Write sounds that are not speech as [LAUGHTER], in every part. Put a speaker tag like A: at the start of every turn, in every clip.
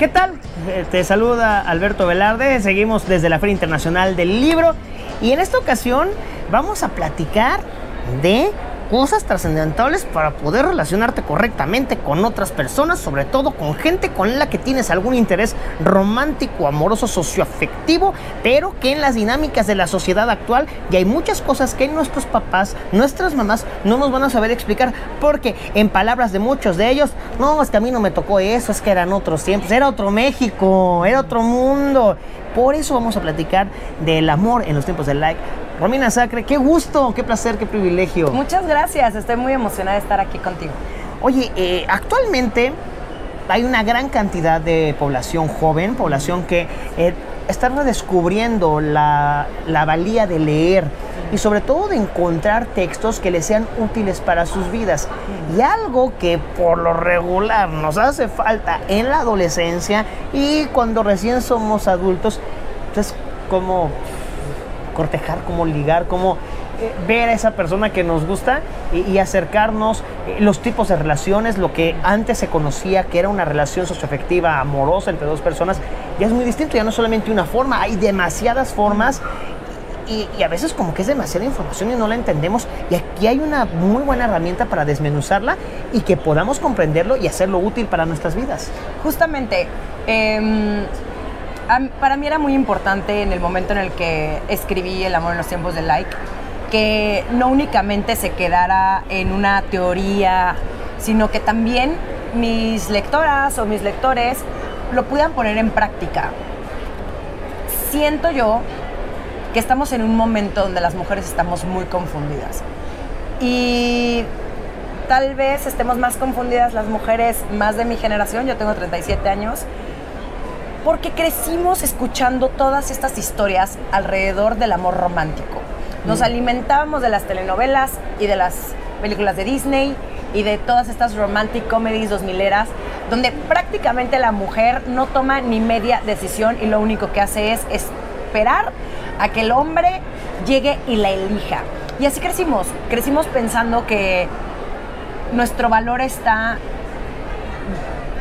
A: ¿Qué tal? Eh, Te saluda Alberto Velarde, seguimos desde la Feria Internacional del Libro y en esta ocasión vamos a platicar de cosas trascendentales para poder relacionarte correctamente con otras personas, sobre todo con gente con la que tienes algún interés romántico, amoroso, socioafectivo, pero que en las dinámicas de la sociedad actual ya hay muchas cosas que nuestros papás, nuestras mamás no nos van a saber explicar, porque en palabras de muchos de ellos, no, es que a mí no me tocó eso, es que eran otros tiempos, era otro México, era otro mundo. Por eso vamos a platicar del amor en los tiempos del like. Romina Sacre, qué gusto, qué placer, qué privilegio.
B: Muchas gracias, estoy muy emocionada de estar aquí contigo.
A: Oye, eh, actualmente hay una gran cantidad de población joven, población que eh, está redescubriendo la, la valía de leer y sobre todo de encontrar textos que les sean útiles para sus vidas. Y algo que por lo regular nos hace falta en la adolescencia y cuando recién somos adultos, pues como cortejar, cómo ligar, cómo eh, ver a esa persona que nos gusta y, acercarnos, eh, los tipos de relaciones, lo que antes se conocía que era una relación socioafectiva, amorosa entre dos personas, ya es muy distinto, ya no solamente una forma, hay demasiadas formas y, y a veces como que es demasiada información y no la entendemos y aquí hay una muy buena herramienta para desmenuzarla y que podamos comprenderlo y hacerlo útil para nuestras vidas.
B: Justamente, eh, para mí era muy importante en el momento en el que escribí El amor en los tiempos del like, que no únicamente se quedara en una teoría, sino que también mis lectoras o mis lectores lo puedan poner en práctica. Siento yo que estamos en un momento donde las mujeres estamos muy confundidas. Y tal vez estemos más confundidas las mujeres más de mi generación, yo tengo 37 años, porque crecimos escuchando todas estas historias alrededor del amor romántico. Nos alimentábamos de las telenovelas y de las películas de Disney y de todas estas romantic comedies dos mileras, donde prácticamente la mujer no toma ni media decisión y lo único que hace es esperar a que el hombre llegue y la elija. Y así crecimos, crecimos pensando que nuestro valor está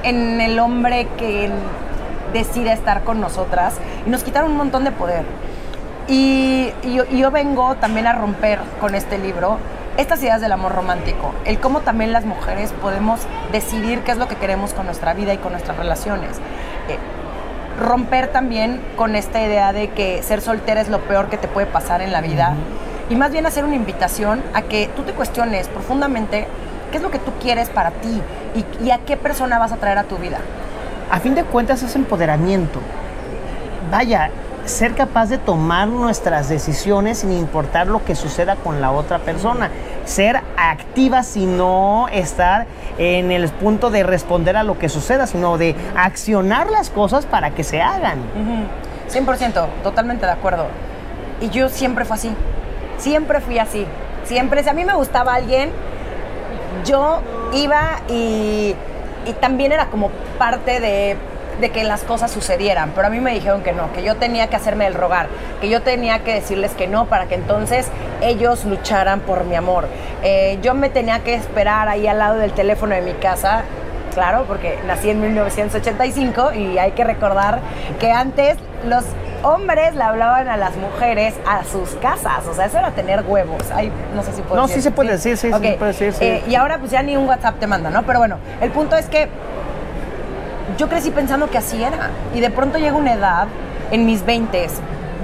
B: en el hombre que decide estar con nosotras y nos quitaron un montón de poder. Y, yo, vengo también a romper con este libro estas ideas del amor romántico, el cómo también las mujeres podemos decidir qué es lo que queremos con nuestra vida y con nuestras relaciones. Eh, romper también con esta idea de que ser soltera es lo peor que te puede pasar en la vida y más bien hacer una invitación a que tú te cuestiones profundamente qué es lo que tú quieres para ti y a qué persona vas a traer a tu vida.
A: A fin de cuentas es empoderamiento. Vaya, ser capaz de tomar nuestras decisiones sin importar lo que suceda con la otra persona. Ser activa sin no estar en el punto de responder a lo que suceda, sino de accionar las cosas para que se hagan.
B: 100%, totalmente de acuerdo. Y yo siempre fui así. Siempre fui así. Siempre, si a mí me gustaba alguien, yo iba y, y también era como parte de, de que las cosas sucedieran. Pero a mí me dijeron que no, que yo tenía que hacerme el rogar, que yo tenía que decirles que no para que entonces ellos lucharan por mi amor. Eh, yo me tenía que esperar ahí al lado del teléfono de mi casa claro, porque nací en 1985 y hay que recordar que antes los hombres le hablaban a las mujeres a sus casas, o sea, eso era tener huevos. Ay, no sé si puedo
A: No,
B: decir.
A: sí se puede decir, sí, sí
B: Ok,
A: se puede decir, sí.
B: eh, y ahora pues ya ni un WhatsApp te manda, ¿no? Pero bueno, el punto es que yo crecí pensando que así era. Y de pronto llega una edad, en mis 20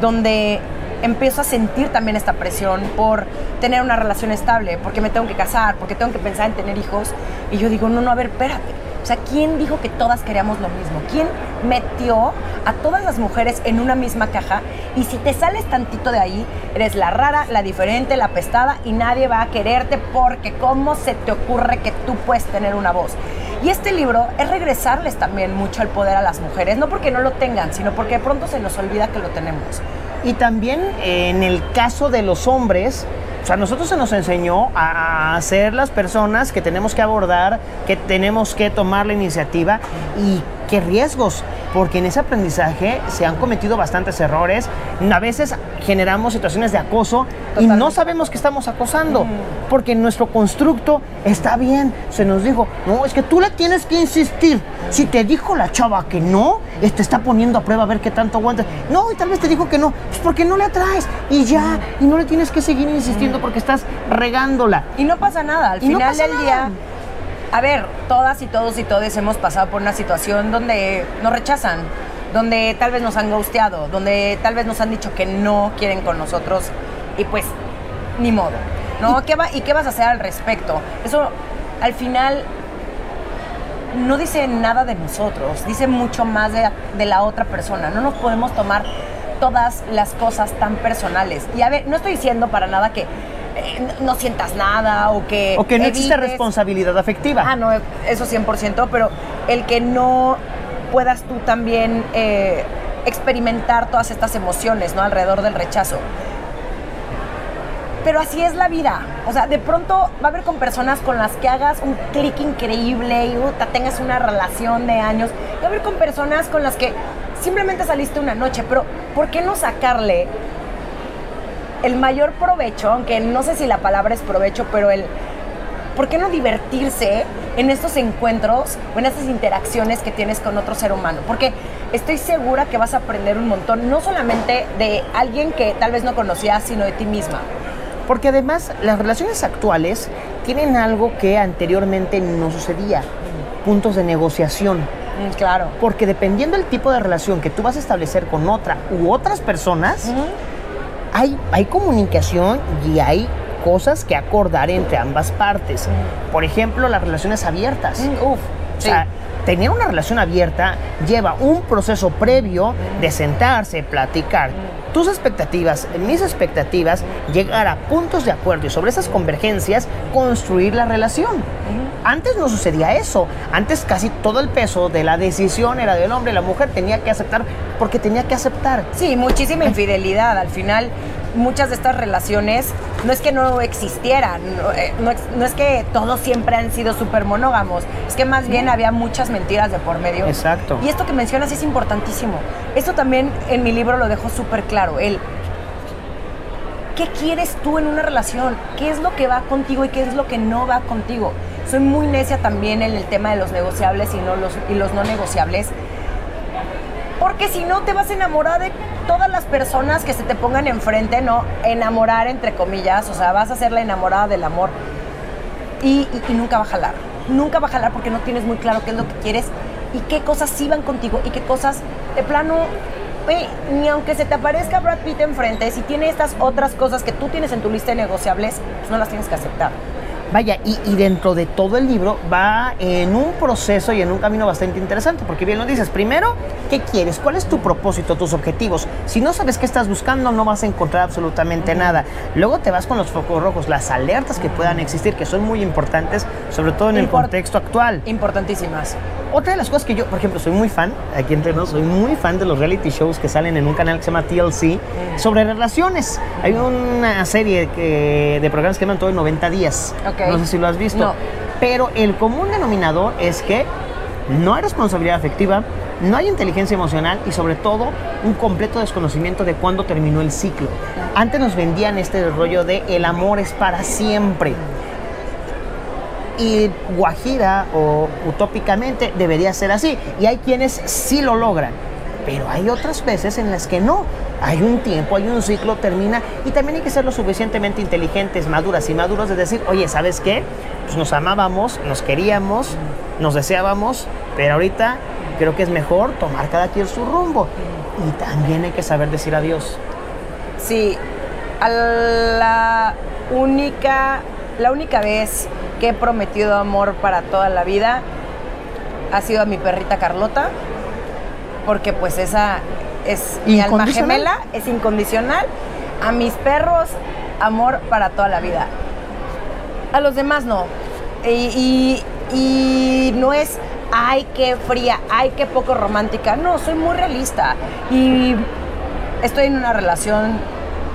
B: donde empiezo a sentir también esta presión por tener una relación estable, porque me tengo que casar, porque tengo que pensar en tener hijos. Y yo digo, no, no, a ver, espérate. O sea, ¿quién dijo que todas queríamos lo mismo? ¿Quién metió a todas las mujeres en una misma caja? Y si te sales tantito de ahí, eres la rara, la diferente, la pestada y nadie va a quererte porque ¿cómo se te ocurre que tú puedes tener una voz? Y este libro es regresarles también mucho el poder a las mujeres, no porque no lo tengan, sino porque de pronto se nos olvida que lo tenemos.
A: Y también eh, en el caso de los hombres, o sea, nosotros se nos enseñó a ser las personas que tenemos que abordar, que tenemos que tomar la iniciativa y qué riesgos, porque en ese aprendizaje se han cometido bastantes errores, a veces generamos situaciones de acoso y no sabemos que estamos acosando, porque nuestro constructo está bien. Se nos dijo, no, es que tú le tienes que insistir. Si te dijo la chava que no, te está poniendo a prueba a ver qué tanto aguantas. No, y tal vez te dijo que no, pues porque no le atraes y ya, y no le tienes que seguir insistiendo porque estás regándola.
B: Y no pasa nada, al
A: Y
B: final del
A: nada.
B: día, a ver, todas y todos y todes hemos pasado por una situación donde nos rechazan, donde tal vez nos han gusteado, donde tal vez nos han dicho que no quieren con nosotros y pues ni modo. ¿no? ¿Qué va, ¿Y qué vas a hacer al respecto? Eso al final no dice nada de nosotros, dice mucho más de, de la otra persona. No nos podemos tomar todas las cosas tan personales. Y a ver, no estoy diciendo para nada que eh, no sientas nada o que...
A: O que no existe responsabilidad afectiva.
B: Ah, no, eso 100%, pero el que no puedas tú también eh, experimentar todas estas emociones, ¿no? Alrededor del rechazo. Pero así es la vida. O sea, de pronto va a haber con personas con las que hagas un clic increíble y uta, tengas una relación de años. Va a haber con personas con las que simplemente saliste una noche. Pero, ¿por qué no sacarle el mayor provecho? Aunque no sé si la palabra es provecho, pero el. ¿Por qué no divertirse en estos encuentros o en estas interacciones que tienes con otro ser humano? Porque estoy segura que vas a aprender un montón, no solamente de alguien que tal vez no conocías, sino de ti misma.
A: Porque además las relaciones actuales tienen algo que anteriormente no sucedía, puntos de negociación.
B: Mm, claro.
A: Porque dependiendo del tipo de relación que tú vas a establecer con otra u otras personas, hay, hay comunicación y hay cosas que acordar entre ambas partes. Por ejemplo, las relaciones abiertas.
B: Mm, uf,
A: O sea, tener una relación abierta lleva un proceso previo de sentarse, platicar tus expectativas, mis expectativas, llegar a puntos de acuerdo y sobre esas convergencias construir la relación. Antes no sucedía eso. Antes casi todo el peso de la decisión era del hombre, la mujer tenía que aceptar porque tenía que aceptar.
B: Sí, muchísima infidelidad. Al final, muchas de estas relaciones no es que no existieran, no, eh, no es que todos siempre han sido súper monógamos, es que más bien había muchas mentiras de por medio.
A: Exacto.
B: Y esto que mencionas es importantísimo. Esto también en mi libro lo dejo súper claro. El, ¿Qué quieres tú en una relación? ¿Qué es lo que va contigo y qué es lo que no va contigo? Soy muy necia también en el tema de los negociables y, no los, y los no negociables. Porque si no te vas a enamorar de todas las personas que se te pongan enfrente, ¿no? Enamorar entre comillas, o sea, vas a ser la enamorada del amor. Y, nunca va a jalar. Nunca va a jalar porque no tienes muy claro qué es lo que quieres y qué cosas sí van contigo y qué cosas de plano, güey, ni aunque se te aparezca Brad Pitt enfrente, si tiene estas otras cosas que tú tienes en tu lista de negociables, pues no las tienes que aceptar.
A: Vaya, y, y dentro de todo el libro va en un proceso y en un camino bastante interesante, porque bien lo dices, primero, ¿qué quieres? ¿Cuál es tu propósito, tus objetivos? Si no sabes qué estás buscando, no vas a encontrar absolutamente nada. Luego te vas con los focos rojos, las alertas que puedan existir, que son muy importantes, sobre todo en el contexto actual.
B: Importantísimas.
A: Otra de las cosas que yo, por ejemplo, soy muy fan, aquí entre nos, soy muy fan de los reality shows que salen en un canal que se llama TLC sobre relaciones. Hay una serie que- de programas que llaman todo en 90 días.
B: Ok.
A: No sé si lo has visto.
B: No.
A: Pero el común denominador es que no hay responsabilidad afectiva, no hay inteligencia emocional y sobre todo un completo desconocimiento de cuándo terminó el ciclo. Antes nos vendían este rollo de el amor es para siempre. Y Guajira o utópicamente debería ser así. Y hay quienes sí lo logran. Pero hay otras veces en las que no. Hay un tiempo, hay un ciclo, termina. Y también hay que ser lo suficientemente inteligentes, maduras y maduros de decir, oye, ¿sabes qué? Pues nos amábamos, nos queríamos, nos deseábamos, pero ahorita creo que es mejor tomar cada quien su rumbo. Y también hay que saber decir adiós.
B: Sí, a la única, la única vez que he prometido amor para toda la vida ha sido a mi perrita Carlota, porque pues esa es mi alma gemela, es incondicional. A mis perros, amor para toda la vida. A los demás no. Y, y- y no es, ay, qué fría, ay, qué poco romántica. No, soy muy realista. Y estoy en una relación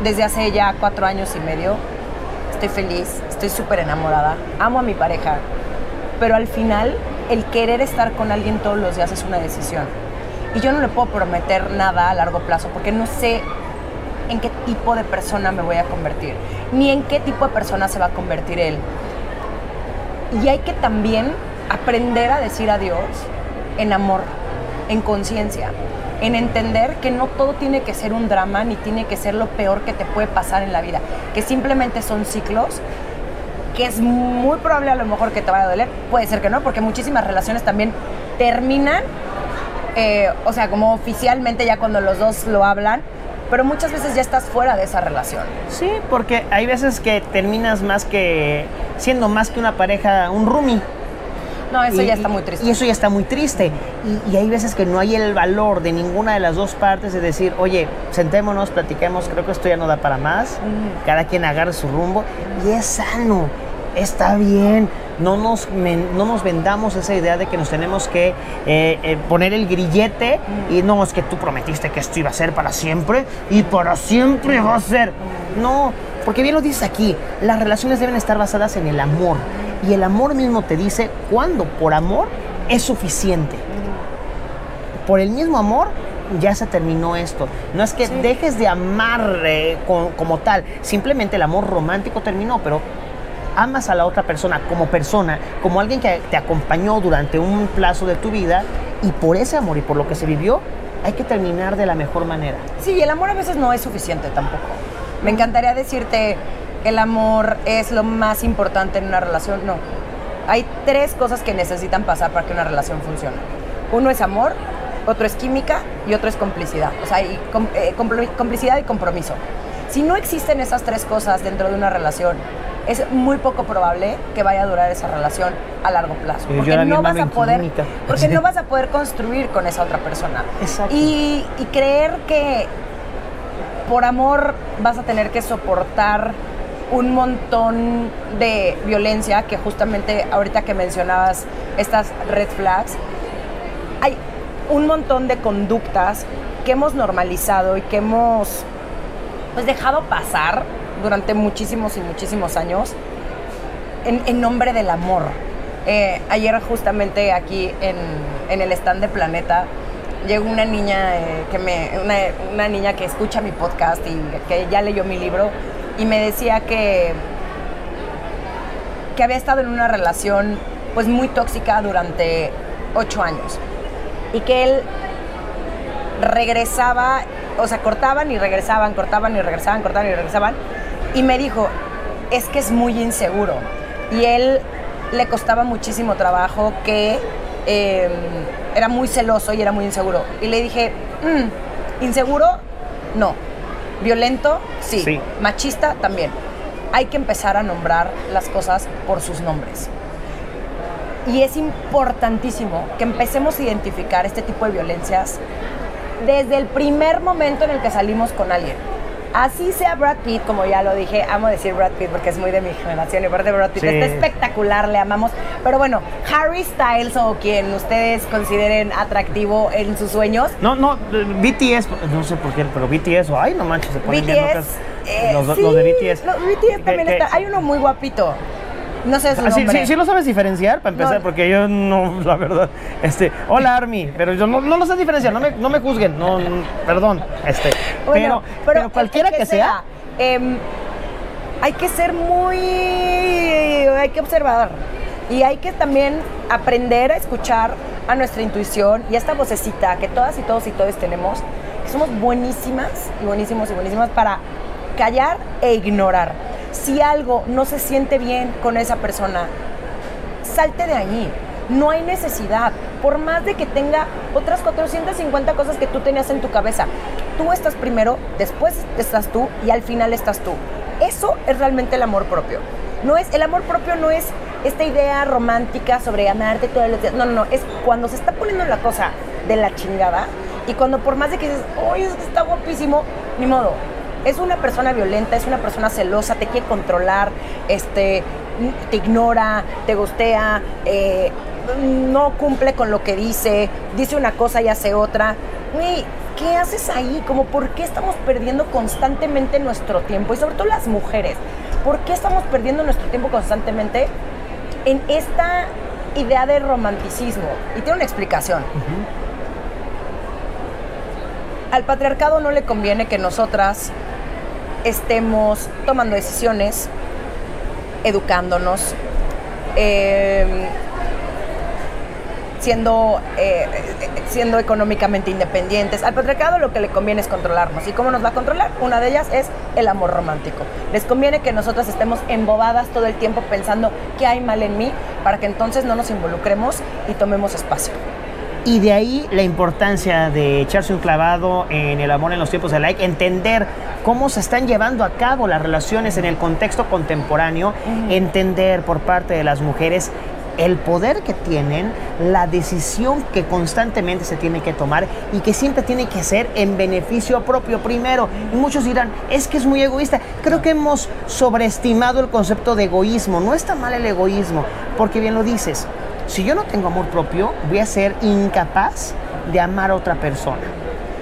B: desde hace ya cuatro años y medio. Estoy feliz, estoy súper enamorada, amo a mi pareja. Pero al final, el querer estar con alguien todos los días es una decisión. Y yo no le puedo prometer nada a largo plazo porque no sé en qué tipo de persona me voy a convertir, ni en qué tipo de persona se va a convertir él. Y hay que también aprender a decir adiós en amor, en conciencia, en entender que no todo tiene que ser un drama ni tiene que ser lo peor que te puede pasar en la vida, que simplemente son ciclos que es muy probable a lo mejor que te vaya a doler, puede ser que no, porque muchísimas relaciones también terminan, eh, o sea, como oficialmente ya cuando los dos lo hablan, pero muchas veces ya estás fuera de esa relación.
A: Sí, porque hay veces que terminas más que siendo más que una pareja, un roomie.
B: No, eso ya está muy triste.
A: Y eso ya está muy triste. Y, hay veces que no hay el valor de ninguna de las dos partes de decir, oye, sentémonos, platiquemos, creo que esto ya no da para más. Cada quien agarre su rumbo. Y es sano, está bien. No nos, no nos vendamos esa idea de que nos tenemos que eh, eh, poner el grillete y no, es que tú prometiste que esto iba a ser para siempre y para siempre va a ser. No, porque bien lo dices aquí, las relaciones deben estar basadas en el amor y el amor mismo te dice cuándo por amor es suficiente. Por el mismo amor ya se terminó esto. No es que dejes de amar eh, como, tal, simplemente el amor romántico terminó, pero amas a la otra persona como persona, como alguien que te acompañó durante un plazo de tu vida y por ese amor y por lo que se vivió, hay que terminar de la mejor manera.
B: Sí, el amor a veces no es suficiente tampoco. Me encantaría decirte, el amor es lo más importante en una relación. No. Hay tres cosas que necesitan pasar para que una relación funcione. Uno es amor, otro es química y otro es complicidad. O sea, hay eh, complicidad y compromiso. Si no existen esas tres cosas dentro de una relación, es muy poco probable que vaya a durar esa relación a largo plazo. Porque no vas a poder, porque no vas a poder construir con esa otra persona. Y, y creer que por amor vas a tener que soportar un montón de violencia que justamente ahorita que mencionabas estas red flags, hay un montón de conductas que hemos normalizado y que hemos pues dejado pasar durante muchísimos y muchísimos años en, nombre del amor. Eh, ayer justamente aquí en, el stand de Planeta llegó una niña eh, que me una, una niña que escucha mi podcast y que ya leyó mi libro y me decía que, que había estado en una relación pues muy tóxica durante ocho años y que él regresaba, o sea, cortaban y regresaban, cortaban y regresaban, cortaban y regresaban y me dijo, es que es muy inseguro y él le costaba muchísimo trabajo que em, era muy celoso y era muy inseguro y le dije, mm, inseguro, no, Violento, sí. Machista, también. Hay que empezar a nombrar las cosas por sus nombres. Y es importantísimo que empecemos a identificar este tipo de violencias desde el primer momento en el que salimos con alguien. Así sea Brad Pitt, como ya lo dije, amo decir Brad Pitt porque es muy de mi generación y aparte Brad Pitt está espectacular, le amamos. Pero bueno, Harry Styles o quien ustedes consideren atractivo en sus sueños.
A: No, no, BTS, no sé por qué, pero BTS, ay, no manches, se ponen BTS,
B: eh, los, de BTS. Los BTS también está, hay uno muy guapito. No sé su ah,
A: nombre. Sí, sí, lo sabes diferenciar, para empezar, porque yo no, [LAUGHS] la verdad. Este, hola Army, pero yo no, no lo sé diferenciar, no me, no me juzguen, no, perdón. Este, pero, pero, cualquiera que, sea.
B: Em, hay que ser muy. Hay que observar. Y hay que también aprender a escuchar a nuestra intuición y a esta vocecita que todas y todos y todos tenemos, que somos buenísimas y buenísimos y buenísimas para callar e ignorar si algo no se siente bien con esa persona, salte de allí. No hay necesidad, por más de que tenga otras 450 cosas que tú tenías en tu cabeza. Tú estás primero, después estás tú y al final estás tú. Eso es realmente el amor propio. No es el amor propio no es esta idea romántica sobre amarte todos los días. No, no, no, es cuando se está poniendo la cosa de la chingada y cuando por más de que dices, "Oye, está guapísimo", ni modo es una persona violenta, es una persona celosa, te quiere controlar, este, te ignora, te gustea, eh, no cumple con lo que dice, dice una cosa y hace otra. ¿qué haces ahí? Como, ¿por qué estamos perdiendo constantemente nuestro tiempo? Y sobre todo las mujeres, ¿por qué estamos perdiendo nuestro tiempo constantemente en esta idea de romanticismo? Y tiene una explicación. Al patriarcado no le conviene que nosotras estemos tomando decisiones, educándonos, eh, siendo, eh, siendo económicamente independientes. Al patriarcado lo que le conviene es controlarnos. ¿Y cómo nos va a controlar? Una de ellas es el amor romántico. Les conviene que nosotras estemos embobadas todo el tiempo pensando qué hay mal en mí para que entonces no nos involucremos y tomemos espacio.
A: Y de ahí la importancia de echarse un clavado en el amor en los tiempos de like, entender cómo se están llevando a cabo las relaciones en el contexto contemporáneo, entender por parte de las mujeres el poder que tienen, la decisión que constantemente se tiene que tomar y que siempre tiene que ser en beneficio propio primero. Y muchos dirán, es que es muy egoísta. Creo que hemos sobreestimado el concepto de egoísmo. No está mal el egoísmo, porque bien lo dices. Si yo no tengo amor propio, voy a ser incapaz de amar a otra persona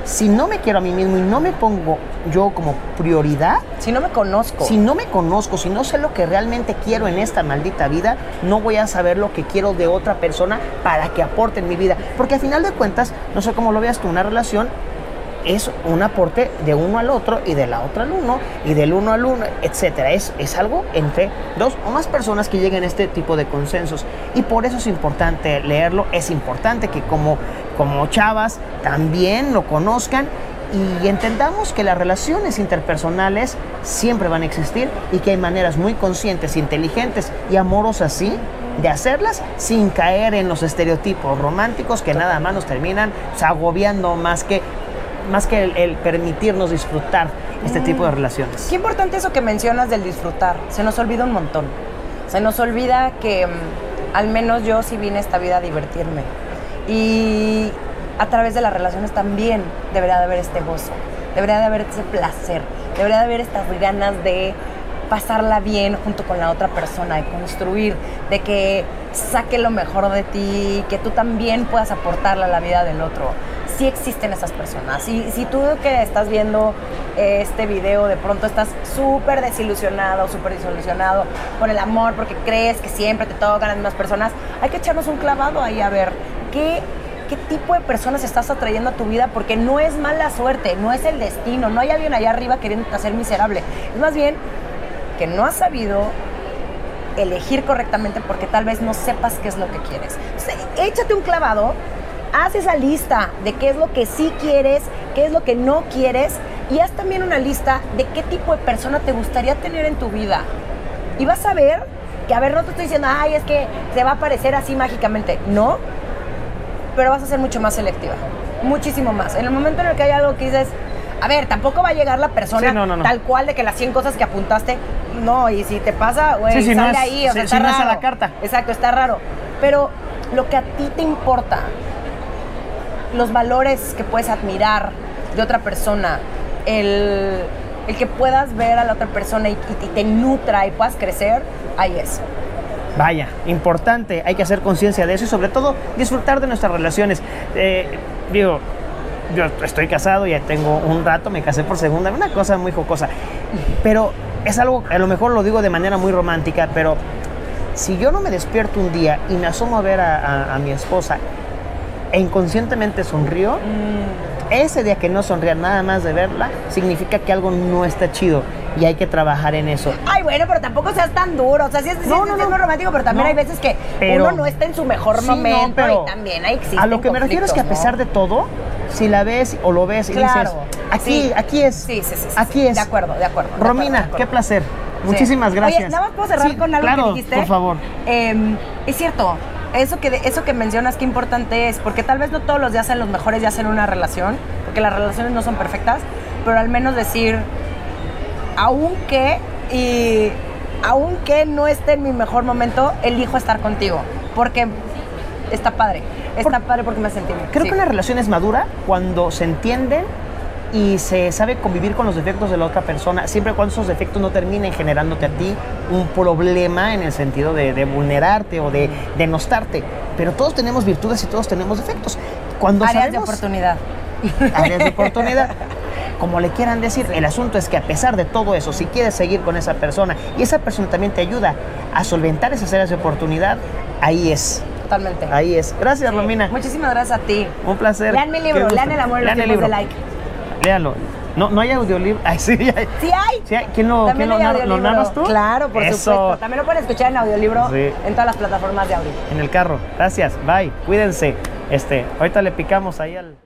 A: si no me quiero a mí mismo y no me pongo yo como prioridad,
B: si no me conozco,
A: si no me conozco, si no sé lo que realmente quiero en esta maldita vida, no voy a saber lo que quiero de otra persona para que aporte en mi vida. Porque a final de cuentas, no sé cómo lo veas tú, una relación es un aporte de uno al otro y de la otra al uno y del uno al uno, etcétera. Es, es algo entre dos o más personas que lleguen a este tipo de consensos. Y por eso es importante leerlo, es importante que como, como chavas también lo conozcan y entendamos que las relaciones interpersonales siempre van a existir y que hay maneras muy conscientes, inteligentes y amorosas, sí, de hacerlas sin caer en los estereotipos románticos que nada más nos terminan agobiando más que más que el, permitirnos disfrutar este tipo de relaciones.
B: Qué importante eso que mencionas del disfrutar. Se nos olvida un montón. Se nos olvida que mm, al menos yo sí vine a esta vida a divertirme. Y a través de las relaciones también debería de haber este gozo, debería de haber ese placer, debería de haber estas ganas de pasarla bien junto con la otra persona, de construir, de que saque lo mejor de ti, que tú también puedas aportarle a la vida del otro sí existen esas personas. Y si tú que estás viendo este video de pronto estás súper desilusionado, súper desilusionado por el amor, porque crees que siempre te tocan las mismas personas, hay que echarnos un clavado ahí a ver qué, qué tipo de personas estás atrayendo a tu vida, porque no es mala suerte, no es el destino, no hay alguien allá arriba queriendo hacer miserable. Es más bien que no has sabido elegir correctamente porque tal vez no sepas qué es lo que quieres. échate un clavado haz esa lista de qué es lo que sí quieres, qué es lo que no quieres y haz también una lista de qué tipo de persona te gustaría tener en tu vida. Y vas a ver que, a ver, no te estoy diciendo, ay, es que se va a aparecer así mágicamente. No, pero vas a ser mucho más selectiva. Muchísimo más. En el momento en el que hay algo que dices, a ver, tampoco va a llegar la persona tal cual de que las 100 cosas que apuntaste, no, y si te pasa, güey, sale ahí, o sea, está raro.
A: la carta.
B: Exacto, está raro. Pero lo que a ti te importa, los valores que puedes admirar de otra persona, el, que puedas ver a la otra persona y, te nutra y puedas crecer, ahí es.
A: Vaya, importante, hay que hacer conciencia de eso y sobre todo disfrutar de nuestras relaciones. Eh, digo, yo estoy casado, ya tengo un rato, me casé por segunda, una cosa muy jocosa. Pero es algo, a lo mejor lo digo de manera muy romántica, pero si yo no me despierto un día y me asomo a ver a mi esposa e inconscientemente sonrió, mm. ese día que no sonría nada más de verla, significa que algo no está chido y hay que trabajar en eso.
B: Ay, bueno, pero tampoco seas tan duro. O sea, sí es, no, no, no, romántico, pero también hay veces que uno no está en su mejor momento pero y también hay
A: A lo que me refiero es que a pesar de todo, si la ves o lo ves y dices, aquí, aquí es.
B: Sí, sí, sí,
A: Aquí es.
B: De acuerdo, de acuerdo.
A: Romina, qué placer. Muchísimas gracias.
B: Oye, nada más puedo cerrar con algo que dijiste.
A: Por favor.
B: Em, es cierto, eso que, eso que mencionas, qué importante es, porque tal vez no todos los días sean los mejores días en una relación, porque las relaciones no son perfectas, pero al menos decir, aunque, y aunque no esté en mi mejor momento, elijo estar contigo, porque está padre, está padre porque me hace sentir
A: Creo que una relación es madura cuando se entienden y se sabe convivir con los defectos de la otra persona, siempre cuando esos defectos no terminen generándote a ti un problema en el sentido de, vulnerarte o de denostarte. Pero todos tenemos virtudes y todos tenemos defectos. Cuando
B: áreas de oportunidad.
A: Áreas de oportunidad. [LAUGHS] Como le quieran decir, el asunto es que a pesar de todo eso, si quieres seguir con esa persona y esa persona también te ayuda a solventar esas áreas de oportunidad, ahí es.
B: Totalmente.
A: Ahí es. Gracias, Romina.
B: Muchísimas gracias a ti.
A: Un placer.
B: Lean mi libro, lean El amor y los de like
A: léalo. No, no hay audiolibro. Ay, sí, hay.
B: Sí hay.
A: Sí hay. ¿Quién lo, quién lo
B: audiolibro.
A: narras tú?
B: Claro, por
A: Eso.
B: supuesto. También lo pueden escuchar en audiolibro
A: Sí.
B: en todas las plataformas de audio.
A: En el carro. Gracias. Bye. Cuídense. Este, ahorita le picamos ahí al.